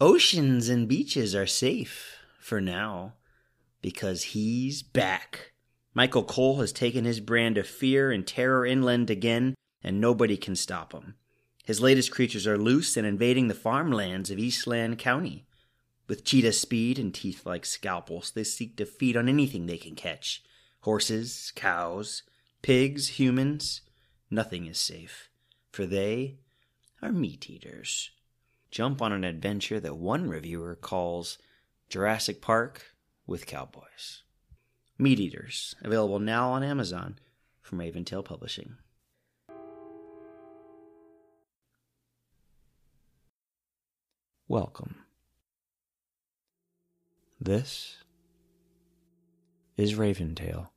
Oceans and beaches are safe for now because he's back. Michael Cole has taken his brand of fear and terror inland again, and nobody can stop him. His latest creatures are loose and invading the farmlands of Eastland County. With cheetah speed and teeth like scalpels, they seek to feed on anything they can catch horses, cows, pigs, humans. Nothing is safe, for they are meat eaters. Jump on an adventure that one reviewer calls Jurassic Park with cowboys. Meat Eaters, available now on Amazon from Raventale Publishing. Welcome. This is Raventale.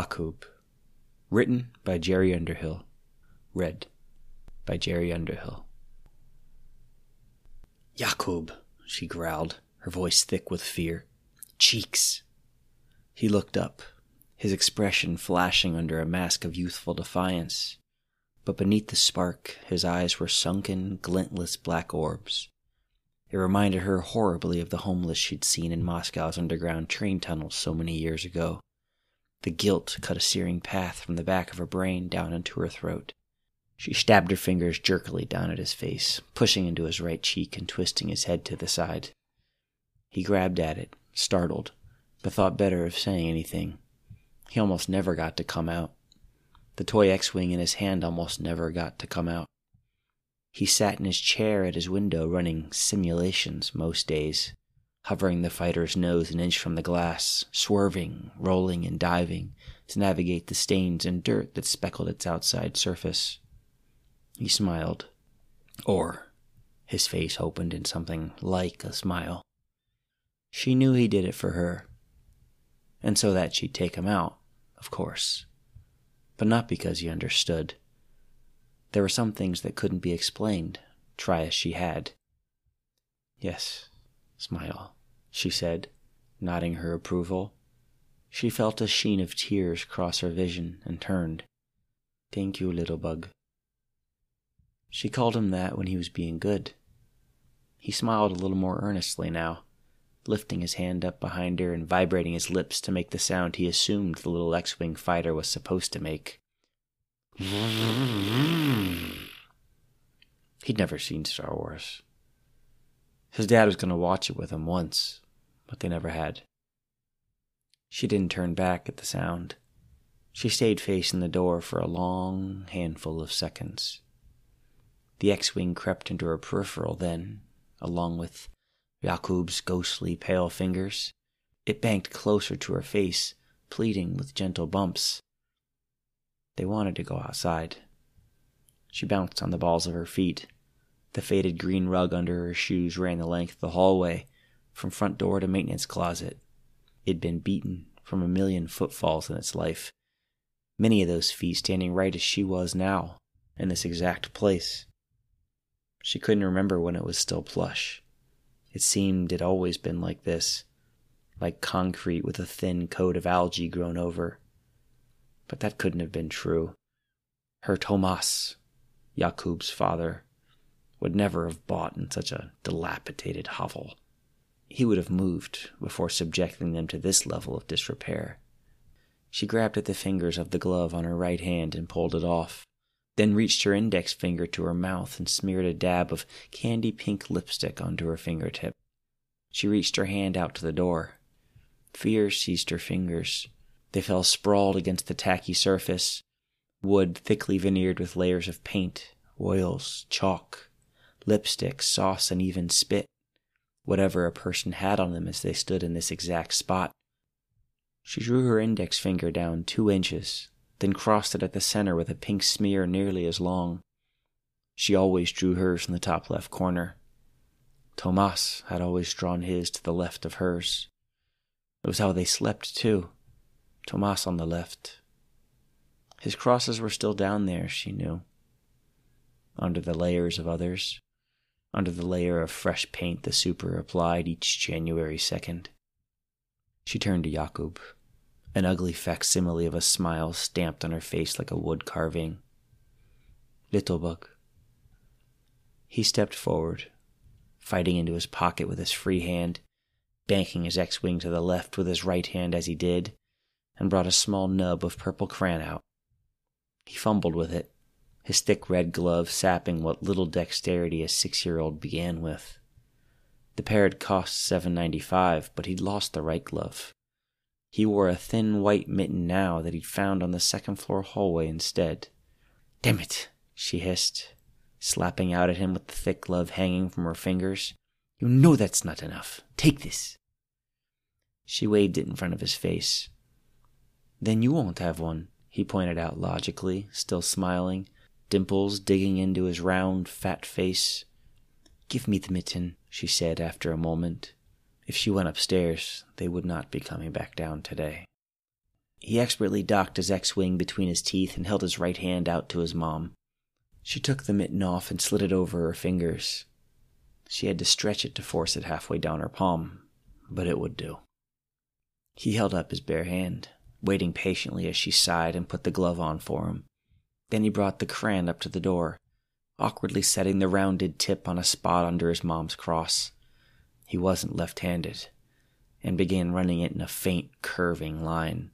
Jakub. Written by Jerry Underhill. Read by Jerry Underhill. Jakub, she growled, her voice thick with fear. Cheeks. He looked up, his expression flashing under a mask of youthful defiance. But beneath the spark, his eyes were sunken, glintless black orbs. It reminded her horribly of the homeless she'd seen in Moscow's underground train tunnels so many years ago. The guilt cut a searing path from the back of her brain down into her throat. She stabbed her fingers jerkily down at his face, pushing into his right cheek and twisting his head to the side. He grabbed at it, startled, but thought better of saying anything. He almost never got to come out. The toy X Wing in his hand almost never got to come out. He sat in his chair at his window running simulations most days hovering the fighter's nose an inch from the glass, swerving, rolling, and diving to navigate the stains and dirt that speckled its outside surface. He smiled. Or his face opened in something like a smile. She knew he did it for her, and so that she'd take him out, of course, but not because he understood. There were some things that couldn't be explained, try as she had. Yes, Smile, she said, nodding her approval. She felt a sheen of tears cross her vision and turned. Thank you, little bug. She called him that when he was being good. He smiled a little more earnestly now, lifting his hand up behind her and vibrating his lips to make the sound he assumed the little X Wing fighter was supposed to make. He'd never seen Star Wars. His dad was going to watch it with him once, but they never had. She didn't turn back at the sound. She stayed facing the door for a long handful of seconds. The X Wing crept into her peripheral then, along with Jakub's ghostly pale fingers. It banked closer to her face, pleading with gentle bumps. They wanted to go outside. She bounced on the balls of her feet, the faded green rug under her shoes ran the length of the hallway, from front door to maintenance closet. It'd been beaten from a million footfalls in its life, many of those feet standing right as she was now, in this exact place. She couldn't remember when it was still plush. It seemed it always been like this, like concrete with a thin coat of algae grown over. But that couldn't have been true. Her Tomas, Jakub's father, would never have bought in such a dilapidated hovel. He would have moved before subjecting them to this level of disrepair. She grabbed at the fingers of the glove on her right hand and pulled it off, then reached her index finger to her mouth and smeared a dab of candy pink lipstick onto her fingertip. She reached her hand out to the door. Fear seized her fingers. They fell sprawled against the tacky surface, wood thickly veneered with layers of paint, oils, chalk lipstick, sauce, and even spit. whatever a person had on them as they stood in this exact spot. She drew her index finger down two inches, then crossed it at the center with a pink smear nearly as long. She always drew hers in the top left corner. Tomas had always drawn his to the left of hers. It was how they slept, too. Tomas on the left. His crosses were still down there, she knew. Under the layers of others, under the layer of fresh paint the super applied each January 2nd. She turned to Jakub, an ugly facsimile of a smile stamped on her face like a wood carving. Littlebug. He stepped forward, fighting into his pocket with his free hand, banking his X Wing to the left with his right hand as he did, and brought a small nub of purple crayon out. He fumbled with it, his thick red glove sapping what little dexterity a six year old began with. The pair had cost seven ninety five, but he'd lost the right glove. He wore a thin white mitten now that he'd found on the second floor hallway instead. Damn it, she hissed, slapping out at him with the thick glove hanging from her fingers. You know that's not enough. Take this. She waved it in front of his face. Then you won't have one, he pointed out logically, still smiling, dimples digging into his round, fat face. Give me the mitten, she said after a moment. If she went upstairs, they would not be coming back down today. He expertly docked his X Wing between his teeth and held his right hand out to his mom. She took the mitten off and slid it over her fingers. She had to stretch it to force it halfway down her palm, but it would do. He held up his bare hand, waiting patiently as she sighed and put the glove on for him. Then he brought the crayon up to the door, awkwardly setting the rounded tip on a spot under his mom's cross. He wasn't left handed, and began running it in a faint, curving line,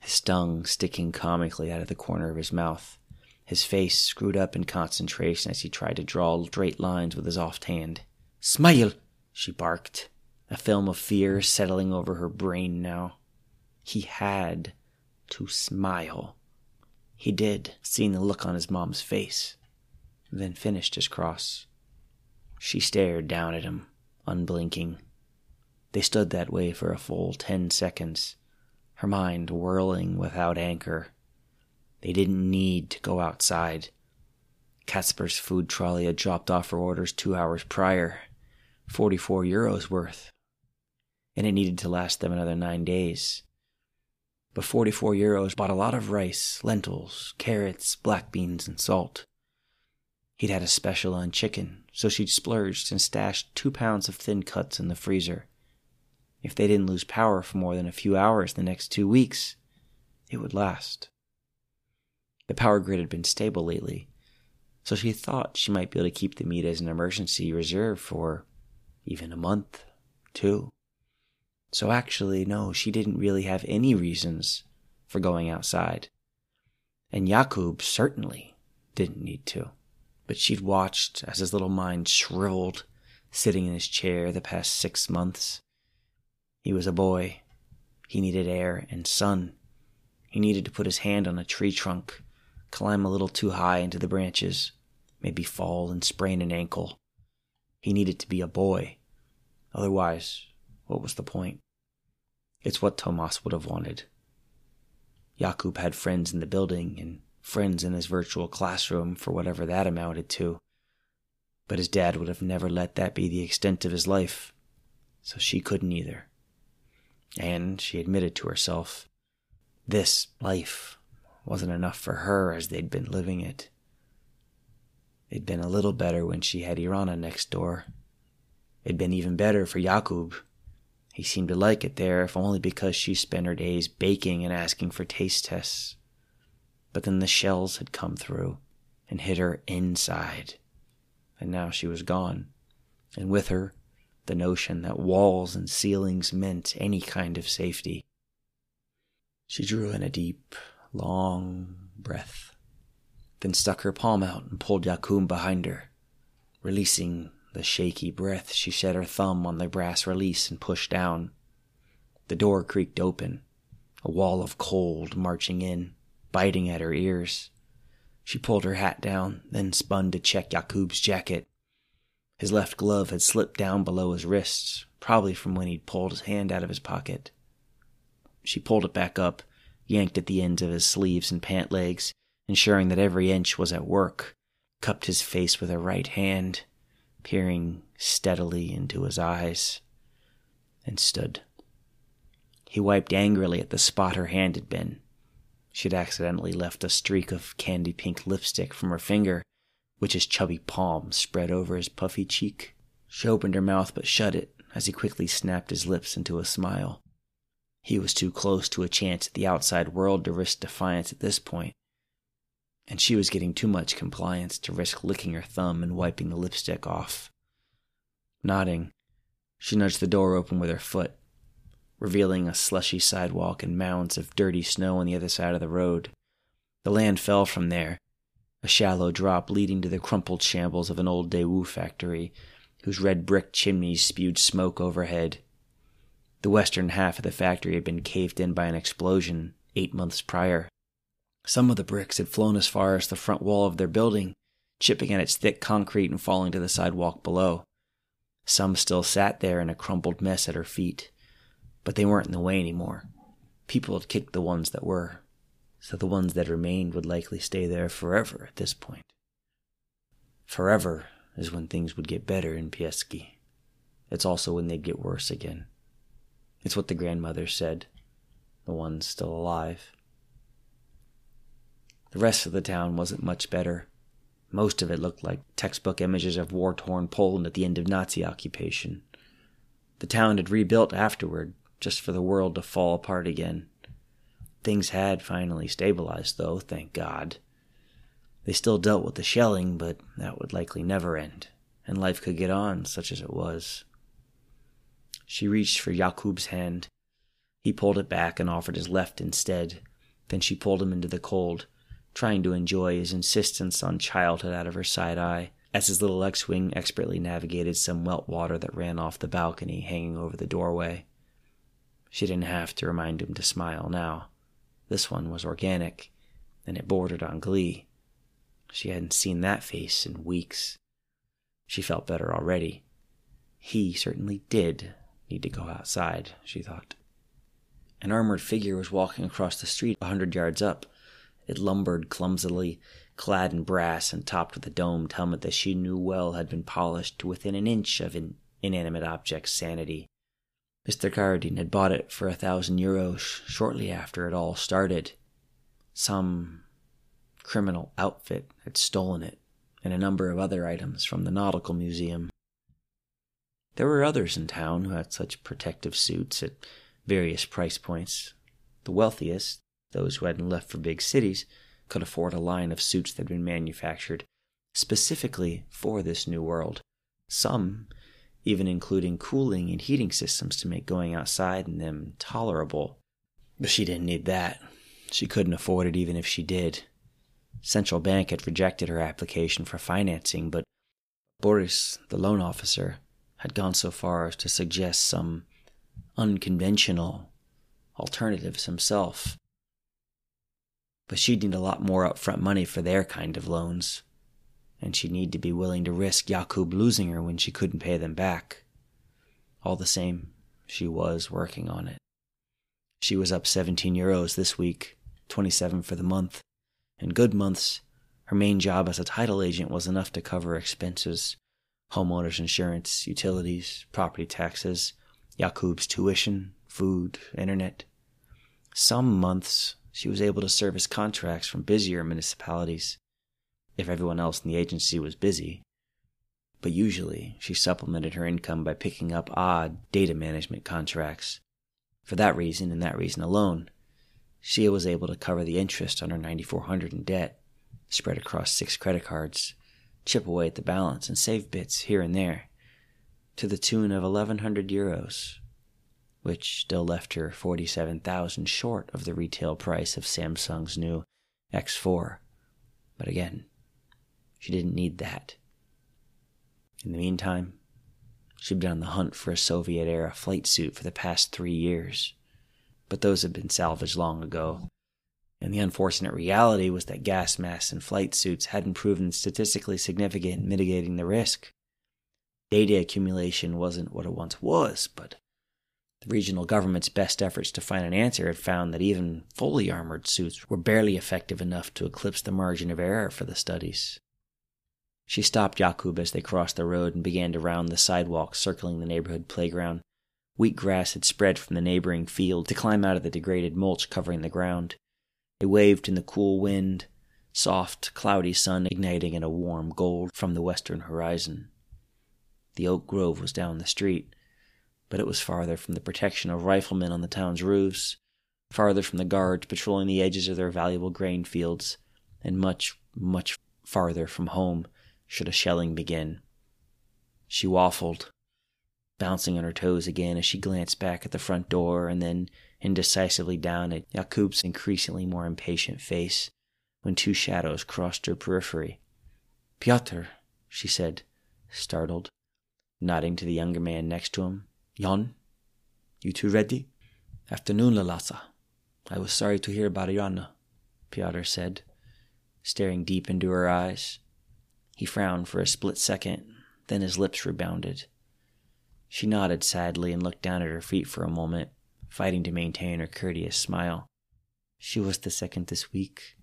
his tongue sticking comically out of the corner of his mouth, his face screwed up in concentration as he tried to draw straight lines with his off hand. Smile! she barked, a film of fear settling over her brain now. He had to smile. He did, seeing the look on his mom's face, then finished his cross. She stared down at him, unblinking. They stood that way for a full ten seconds, her mind whirling without anchor. They didn't need to go outside. Casper's food trolley had dropped off her orders two hours prior, 44 euros worth, and it needed to last them another nine days but 44 euros bought a lot of rice, lentils, carrots, black beans, and salt. He'd had a special on chicken, so she'd splurged and stashed two pounds of thin cuts in the freezer. If they didn't lose power for more than a few hours the next two weeks, it would last. The power grid had been stable lately, so she thought she might be able to keep the meat as an emergency reserve for even a month, two. So actually, no, she didn't really have any reasons for going outside. And Jakub certainly didn't need to. But she'd watched as his little mind shriveled, sitting in his chair the past six months. He was a boy. He needed air and sun. He needed to put his hand on a tree trunk, climb a little too high into the branches, maybe fall and sprain an ankle. He needed to be a boy. Otherwise, what was the point? It's what Tomas would have wanted. Jakub had friends in the building and friends in his virtual classroom for whatever that amounted to. But his dad would have never let that be the extent of his life, so she couldn't either. And she admitted to herself this life wasn't enough for her as they'd been living it. It'd been a little better when she had Irana next door. It'd been even better for Jakub. He seemed to like it there, if only because she spent her days baking and asking for taste tests. But then the shells had come through and hit her inside. And now she was gone. And with her, the notion that walls and ceilings meant any kind of safety. She drew in a deep, long breath, then stuck her palm out and pulled Jakub behind her, releasing the shaky breath, she set her thumb on the brass release and pushed down. The door creaked open, a wall of cold marching in, biting at her ears. She pulled her hat down, then spun to check Jakub's jacket. His left glove had slipped down below his wrists, probably from when he'd pulled his hand out of his pocket. She pulled it back up, yanked at the ends of his sleeves and pant legs, ensuring that every inch was at work, cupped his face with her right hand, peering steadily into his eyes, and stood. He wiped angrily at the spot her hand had been. She had accidentally left a streak of candy pink lipstick from her finger which his chubby palm spread over his puffy cheek. She opened her mouth but shut it as he quickly snapped his lips into a smile. He was too close to a chance at the outside world to risk defiance at this point, and she was getting too much compliance to risk licking her thumb and wiping the lipstick off. Nodding, she nudged the door open with her foot, revealing a slushy sidewalk and mounds of dirty snow on the other side of the road. The land fell from there, a shallow drop leading to the crumpled shambles of an old Daewoo factory, whose red brick chimneys spewed smoke overhead. The western half of the factory had been caved in by an explosion eight months prior. Some of the bricks had flown as far as the front wall of their building, chipping at its thick concrete and falling to the sidewalk below. Some still sat there in a crumpled mess at her feet, but they weren't in the way anymore. People had kicked the ones that were so the ones that remained would likely stay there forever at this point. Forever is when things would get better in Pieski. It's also when they'd get worse again. It's what the grandmother said, the ones still alive. The rest of the town wasn't much better. Most of it looked like textbook images of war torn Poland at the end of Nazi occupation. The town had rebuilt afterward, just for the world to fall apart again. Things had finally stabilized, though, thank God. They still dealt with the shelling, but that would likely never end, and life could get on, such as it was. She reached for Jakub's hand. He pulled it back and offered his left instead. Then she pulled him into the cold, trying to enjoy his insistence on childhood out of her side eye, as his little X Wing expertly navigated some wet water that ran off the balcony hanging over the doorway. She didn't have to remind him to smile now. This one was organic, and it bordered on glee. She hadn't seen that face in weeks. She felt better already. He certainly did need to go outside, she thought. An armored figure was walking across the street a hundred yards up. It lumbered clumsily, clad in brass and topped with a domed helmet that she knew well had been polished to within an inch of an inanimate object's sanity. Mr. Carradine had bought it for a thousand euros shortly after it all started. Some criminal outfit had stolen it and a number of other items from the Nautical Museum. There were others in town who had such protective suits at various price points. The wealthiest, those who hadn't left for big cities, could afford a line of suits that had been manufactured specifically for this new world. Some even including cooling and heating systems to make going outside in them tolerable. But she didn't need that. She couldn't afford it even if she did. Central Bank had rejected her application for financing, but Boris, the loan officer, had gone so far as to suggest some unconventional alternatives himself. But she'd need a lot more upfront money for their kind of loans and she'd need to be willing to risk Jakub losing her when she couldn't pay them back. All the same, she was working on it. She was up 17 euros this week, 27 for the month. In good months, her main job as a title agent was enough to cover expenses homeowners insurance, utilities, property taxes, Jakub's tuition, food, internet. Some months, she was able to service contracts from busier municipalities if everyone else in the agency was busy. But usually, she supplemented her income by picking up odd data management contracts. For that reason, and that reason alone, Shia was able to cover the interest on her 9400 in debt, spread across six credit cards, chip away at the balance, and save bits here and there, to the tune of 1100 euros, which still left her 47,000 short of the retail price of Samsung's new X4. But again, she didn't need that. In the meantime, she'd been on the hunt for a Soviet era flight suit for the past three years, but those had been salvaged long ago. And the unfortunate reality was that gas masks and flight suits hadn't proven statistically significant in mitigating the risk. Data accumulation wasn't what it once was, but the regional government's best efforts to find an answer had found that even fully armored suits were barely effective enough to eclipse the margin of error for the studies. She stopped Jakub as they crossed the road and began to round the sidewalk circling the neighborhood playground. Wheat grass had spread from the neighboring field to climb out of the degraded mulch covering the ground. It waved in the cool wind, soft, cloudy sun igniting in a warm gold from the western horizon. The oak grove was down the street, but it was farther from the protection of riflemen on the town's roofs, farther from the guards patrolling the edges of their valuable grain fields, and much, much farther from home should a shelling begin. She waffled, bouncing on her toes again as she glanced back at the front door and then indecisively down at Jakub's increasingly more impatient face when two shadows crossed her periphery. Pyotr, she said, startled, nodding to the younger man next to him. Jan, you two ready? Afternoon, Lalasa. I was sorry to hear about Yana, Pyotr said, staring deep into her eyes. He frowned for a split second, then his lips rebounded. She nodded sadly and looked down at her feet for a moment, fighting to maintain her courteous smile. She was the second this week,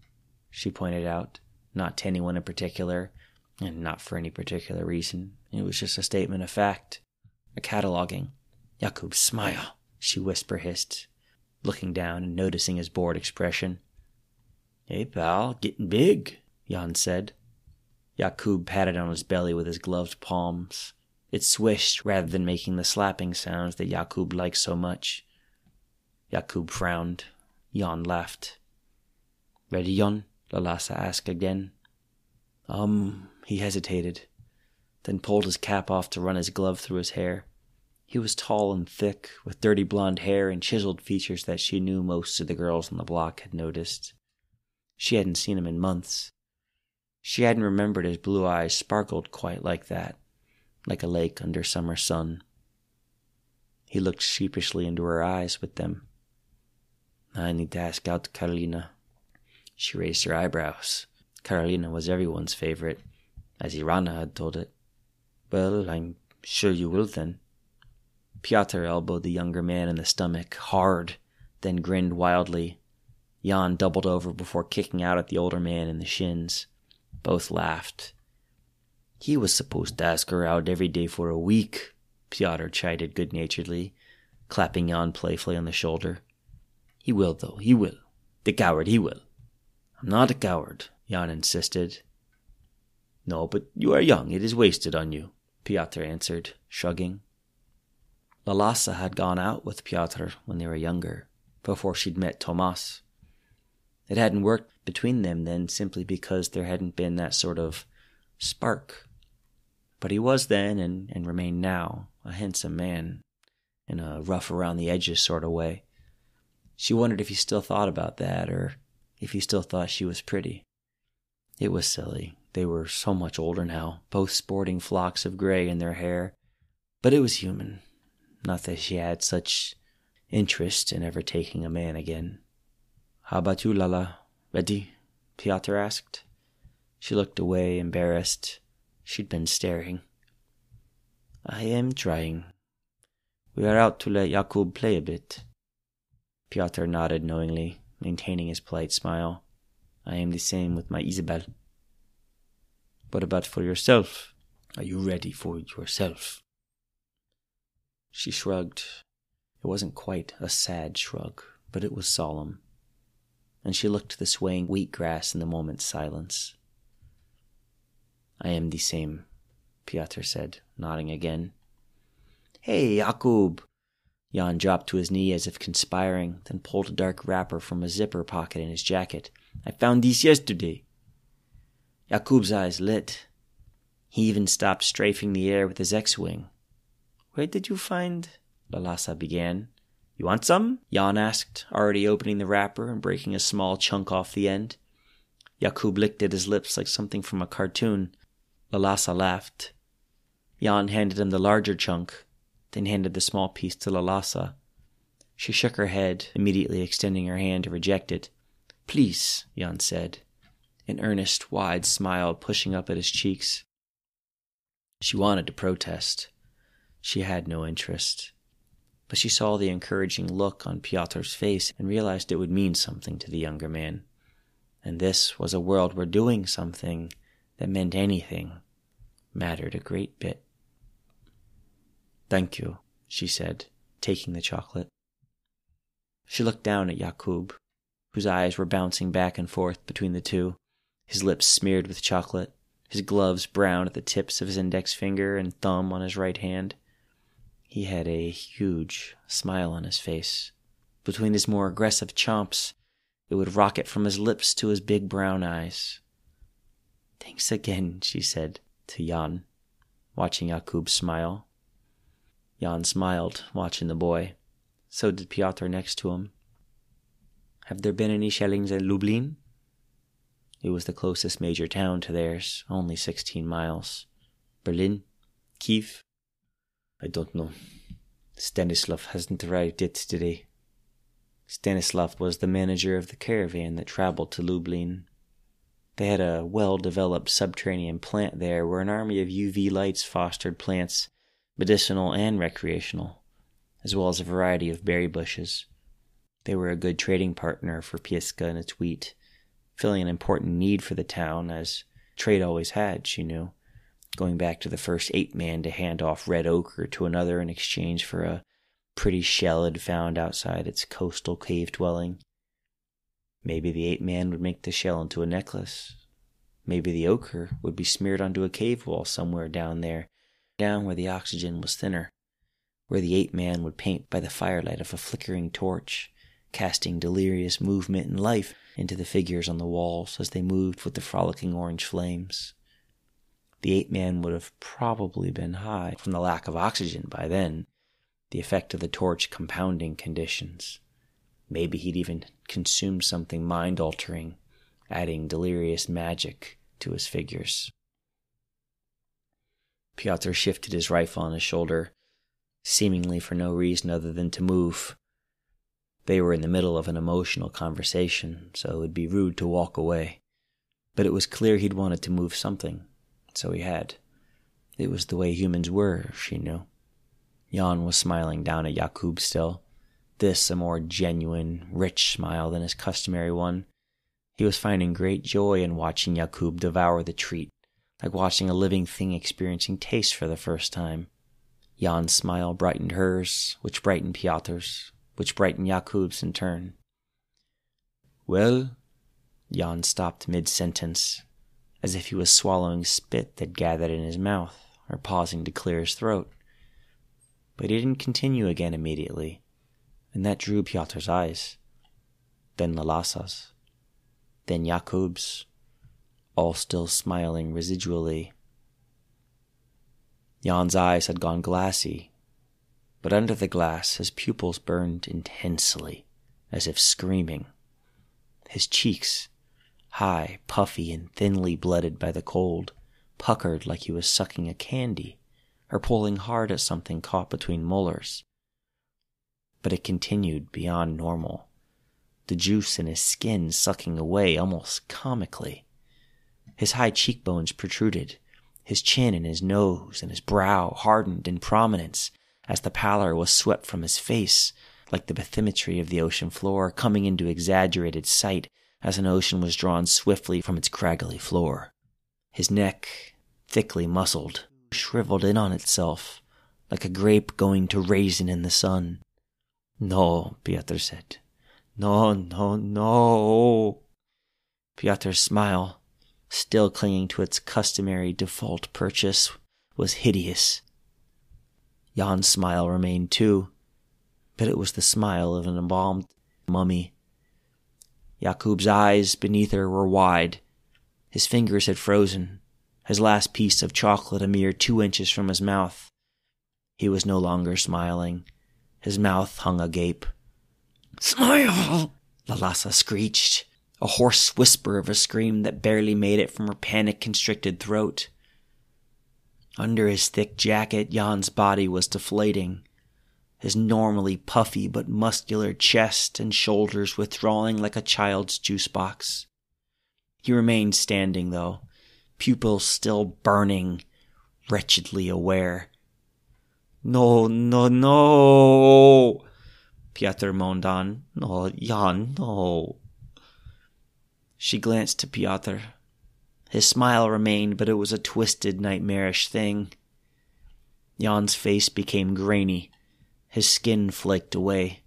she pointed out, not to anyone in particular, and not for any particular reason. It was just a statement of fact, a cataloging. Jakub, smile, she whisper hissed, looking down and noticing his bored expression. Hey, pal, getting big, Jan said. Jakub patted on his belly with his gloved palms, it swished rather than making the slapping sounds that Jakub liked so much. Jakub frowned. Jan laughed. Ready, Jan? Lalasa asked again. Um, he hesitated, then pulled his cap off to run his glove through his hair. He was tall and thick, with dirty blond hair and chiseled features that she knew most of the girls on the block had noticed. She hadn't seen him in months. She hadn't remembered his blue eyes sparkled quite like that like a lake under summer sun. He looked sheepishly into her eyes with them. I need to ask out to Carolina. She raised her eyebrows. Carolina was everyone's favorite, as Irana had told it. Well, I'm sure you will then. Pyotr elbowed the younger man in the stomach hard, then grinned wildly. Jan doubled over before kicking out at the older man in the shins. Both laughed. He was supposed to ask her out every day for a week, Pyotr chided good naturedly, clapping Jan playfully on the shoulder. He will, though, he will. The coward, he will. I'm not a coward, Jan insisted. No, but you are young, it is wasted on you, Pyotr answered, shrugging. Lalasa had gone out with Pyotr when they were younger, before she'd met Tomas. It hadn't worked between them then simply because there hadn't been that sort of spark but he was then, and, and remained now, a handsome man, in a rough around the edges sort of way. She wondered if he still thought about that, or if he still thought she was pretty. It was silly. They were so much older now, both sporting flocks of gray in their hair. But it was human. Not that she had such interest in ever taking a man again. How about you, Lala? Ready? Pyotr asked. She looked away, embarrassed. She'd been staring. I am trying. We are out to let Jakub play a bit. Pyotr nodded knowingly, maintaining his polite smile. I am the same with my Isabel. What about for yourself? Are you ready for yourself? She shrugged. It wasn't quite a sad shrug, but it was solemn. And she looked to the swaying wheat grass in the moment's silence. I am the same, Pyotr said, nodding again. Hey, Jakub! Jan dropped to his knee as if conspiring, then pulled a dark wrapper from a zipper pocket in his jacket. I found these yesterday. Jakub's eyes lit. He even stopped strafing the air with his X-wing. Where did you find? Lalasa began. You want some? Jan asked, already opening the wrapper and breaking a small chunk off the end. Jakub licked at his lips like something from a cartoon. Lalasa laughed. Jan handed him the larger chunk, then handed the small piece to Lalasa. She shook her head, immediately extending her hand to reject it. Please, Jan said, an earnest, wide smile pushing up at his cheeks. She wanted to protest. She had no interest. But she saw the encouraging look on Piotr's face and realized it would mean something to the younger man. And this was a world where doing something that meant anything mattered a great bit. Thank you, she said, taking the chocolate. She looked down at Jakub, whose eyes were bouncing back and forth between the two, his lips smeared with chocolate, his gloves brown at the tips of his index finger and thumb on his right hand. He had a huge smile on his face. Between his more aggressive chomps, it would rocket from his lips to his big brown eyes. Thanks again, she said to Jan, watching Jakub smile. Jan smiled, watching the boy. So did Piotr next to him. Have there been any shellings at Lublin? It was the closest major town to theirs, only 16 miles. Berlin? Kiev? I don't know. Stanislav hasn't arrived yet today. Stanislav was the manager of the caravan that traveled to Lublin they had a well developed subterranean plant there where an army of UV lights fostered plants, medicinal and recreational, as well as a variety of berry bushes. They were a good trading partner for Pieska and its wheat, filling an important need for the town, as trade always had, she knew, going back to the first ape man to hand off red ochre to another in exchange for a pretty shell had found outside its coastal cave dwelling. Maybe the ape man would make the shell into a necklace. Maybe the ochre would be smeared onto a cave wall somewhere down there, down where the oxygen was thinner, where the ape man would paint by the firelight of a flickering torch, casting delirious movement and life into the figures on the walls as they moved with the frolicking orange flames. The ape man would have probably been high from the lack of oxygen by then, the effect of the torch compounding conditions. Maybe he'd even consumed something mind altering, adding delirious magic to his figures. Pyotr shifted his rifle on his shoulder, seemingly for no reason other than to move. They were in the middle of an emotional conversation, so it would be rude to walk away. But it was clear he'd wanted to move something, so he had. It was the way humans were, she knew. Jan was smiling down at Jakub still, this a more genuine, rich smile than his customary one. He was finding great joy in watching Jakub devour the treat, like watching a living thing experiencing taste for the first time. Jan's smile brightened hers, which brightened Piotr's, which brightened Yakub's in turn. Well, Jan stopped mid sentence, as if he was swallowing spit that gathered in his mouth, or pausing to clear his throat. But he didn't continue again immediately and that drew Piotr's eyes, then Lalassa's, then Jakub's, all still smiling residually. Jan's eyes had gone glassy, but under the glass his pupils burned intensely, as if screaming. His cheeks, high, puffy, and thinly blooded by the cold, puckered like he was sucking a candy or pulling hard at something caught between molars but it continued beyond normal, the juice in his skin sucking away almost comically. His high cheekbones protruded, his chin and his nose and his brow hardened in prominence as the pallor was swept from his face, like the bathymetry of the ocean floor coming into exaggerated sight as an ocean was drawn swiftly from its craggly floor. His neck, thickly muscled, shriveled in on itself, like a grape going to raisin in the sun. No, Piotr said. No, no, no. Piotr's smile, still clinging to its customary default purchase, was hideous. Jan's smile remained too, but it was the smile of an embalmed mummy. Jakub's eyes beneath her were wide. His fingers had frozen, his last piece of chocolate a mere two inches from his mouth. He was no longer smiling. His mouth hung agape. Smile! Lalassa screeched, a hoarse whisper of a scream that barely made it from her panic constricted throat. Under his thick jacket, Jan's body was deflating, his normally puffy but muscular chest and shoulders withdrawing like a child's juice box. He remained standing, though, pupils still burning, wretchedly aware. No, no, no! Piotr moaned on. No, Jan, no. She glanced to Piotr. His smile remained, but it was a twisted, nightmarish thing. Jan's face became grainy. His skin flaked away.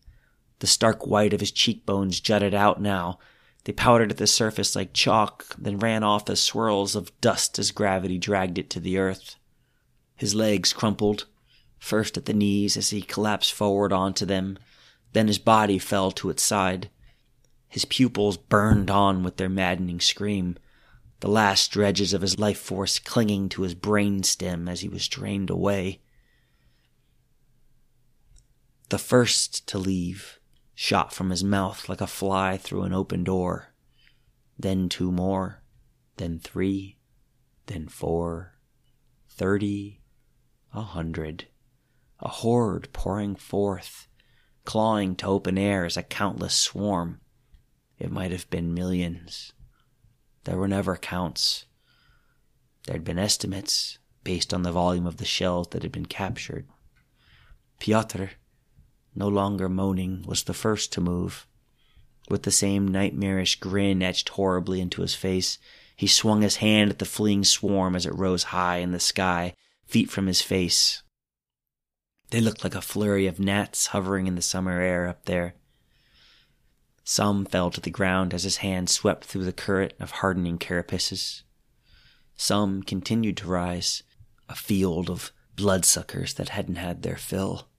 The stark white of his cheekbones jutted out now. They powdered at the surface like chalk, then ran off as swirls of dust as gravity dragged it to the earth. His legs crumpled, first at the knees as he collapsed forward onto them, then his body fell to its side. His pupils burned on with their maddening scream, the last dredges of his life force clinging to his brain stem as he was drained away. The first to leave shot from his mouth like a fly through an open door. Then two more, then three, then four, thirty, a hundred. A horde pouring forth, clawing to open air as a countless swarm. It might have been millions. There were never counts. There had been estimates based on the volume of the shells that had been captured. Piotr, no longer moaning, was the first to move. With the same nightmarish grin etched horribly into his face, he swung his hand at the fleeing swarm as it rose high in the sky, feet from his face. They looked like a flurry of gnats hovering in the summer air up there. Some fell to the ground as his hand swept through the current of hardening carapaces. Some continued to rise, a field of bloodsuckers that hadn't had their fill.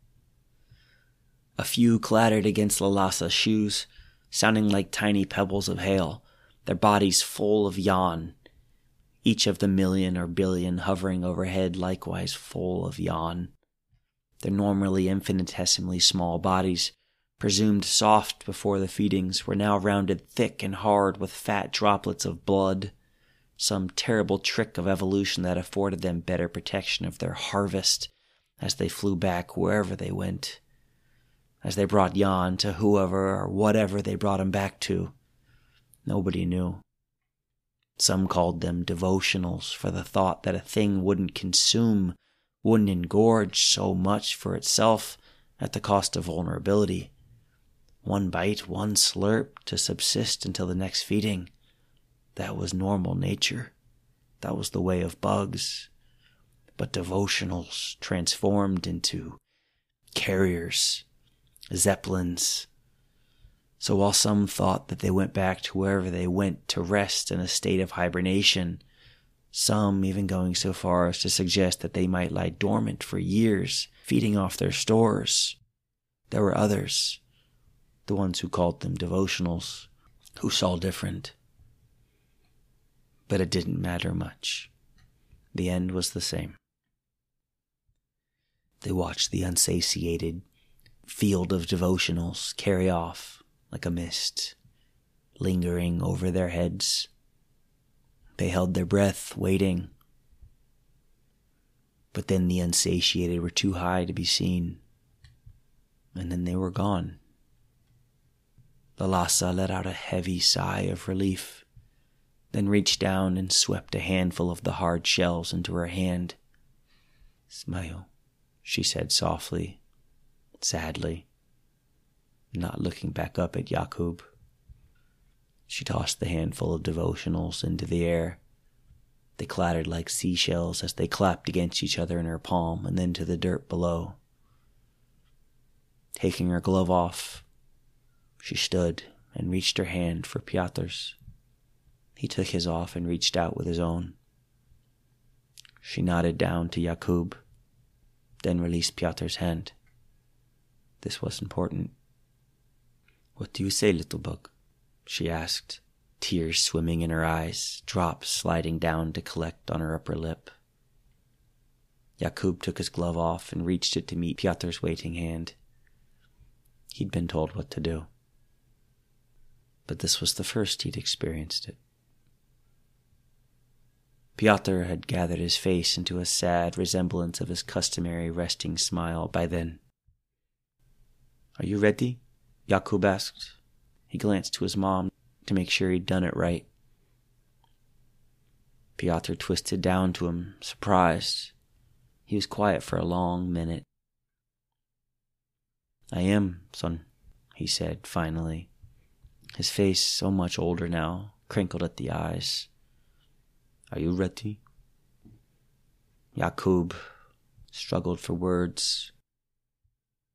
A few clattered against Lalassa's shoes, sounding like tiny pebbles of hail, their bodies full of yawn. each of the million or billion hovering overhead likewise full of yawn. Their normally infinitesimally small bodies presumed soft before the feedings, were now rounded thick and hard with fat droplets of blood, some terrible trick of evolution that afforded them better protection of their harvest as they flew back wherever they went, as they brought Jan to whoever or whatever they brought him back to. Nobody knew. Some called them devotionals for the thought that a thing wouldn't consume, wouldn't engorge so much for itself at the cost of vulnerability one bite, one slurp to subsist until the next feeding. That was normal nature. That was the way of bugs. But devotionals transformed into carriers, zeppelins. So while some thought that they went back to wherever they went to rest in a state of hibernation, some even going so far as to suggest that they might lie dormant for years, feeding off their stores, there were others the ones who called them devotionals, who saw different. But it didn't matter much. The end was the same. They watched the unsatiated field of devotionals carry off like a mist, lingering over their heads. They held their breath, waiting. But then the unsatiated were too high to be seen, and then they were gone. Lalassa let out a heavy sigh of relief, then reached down and swept a handful of the hard shells into her hand. Smile, she said softly, sadly, not looking back up at Jakub. She tossed the handful of devotionals into the air. They clattered like seashells as they clapped against each other in her palm and then to the dirt below. Taking her glove off, she stood and reached her hand for Piotr's. He took his off and reached out with his own. She nodded down to Jakub, then released Piotr's hand. This was important. What do you say, little bug? she asked, tears swimming in her eyes, drops sliding down to collect on her upper lip. Jakub took his glove off and reached it to meet Piotr's waiting hand. He'd been told what to do but this was the first he'd experienced it. Piotr had gathered his face into a sad resemblance of his customary resting smile by then. Are you ready? Jakub asked. He glanced to his mom to make sure he'd done it right. Piotr twisted down to him, surprised. He was quiet for a long minute. I am, son, he said finally. His face, so much older now, crinkled at the eyes. Are you ready? Jakub struggled for words.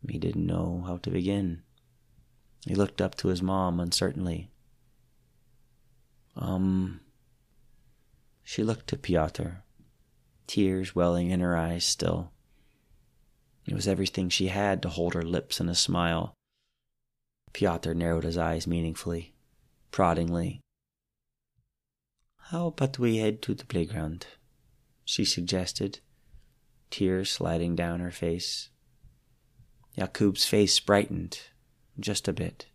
He didn't know how to begin. He looked up to his mom uncertainly. Um. She looked to Piotr, tears welling in her eyes still. It was everything she had to hold her lips in a smile. Piotr narrowed his eyes meaningfully, proddingly. How about we head to the playground? she suggested, tears sliding down her face. Jakub's face brightened just a bit,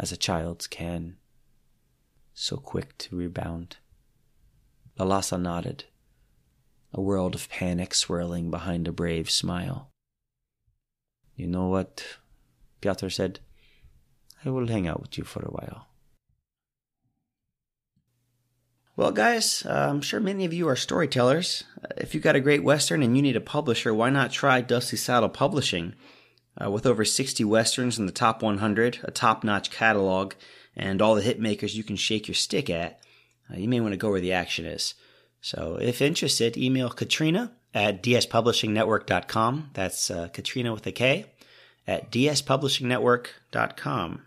as a child's can, so quick to rebound. Lalasa nodded, a world of panic swirling behind a brave smile. You know what? Piotr said. I will hang out with you for a while. Well, guys, uh, I'm sure many of you are storytellers. Uh, if you've got a great Western and you need a publisher, why not try Dusty Saddle Publishing? Uh, with over 60 Westerns in the top 100, a top notch catalog, and all the hit makers you can shake your stick at, uh, you may want to go where the action is. So, if interested, email Katrina at dspublishingnetwork.com. That's uh, Katrina with a K at dspublishingnetwork.com.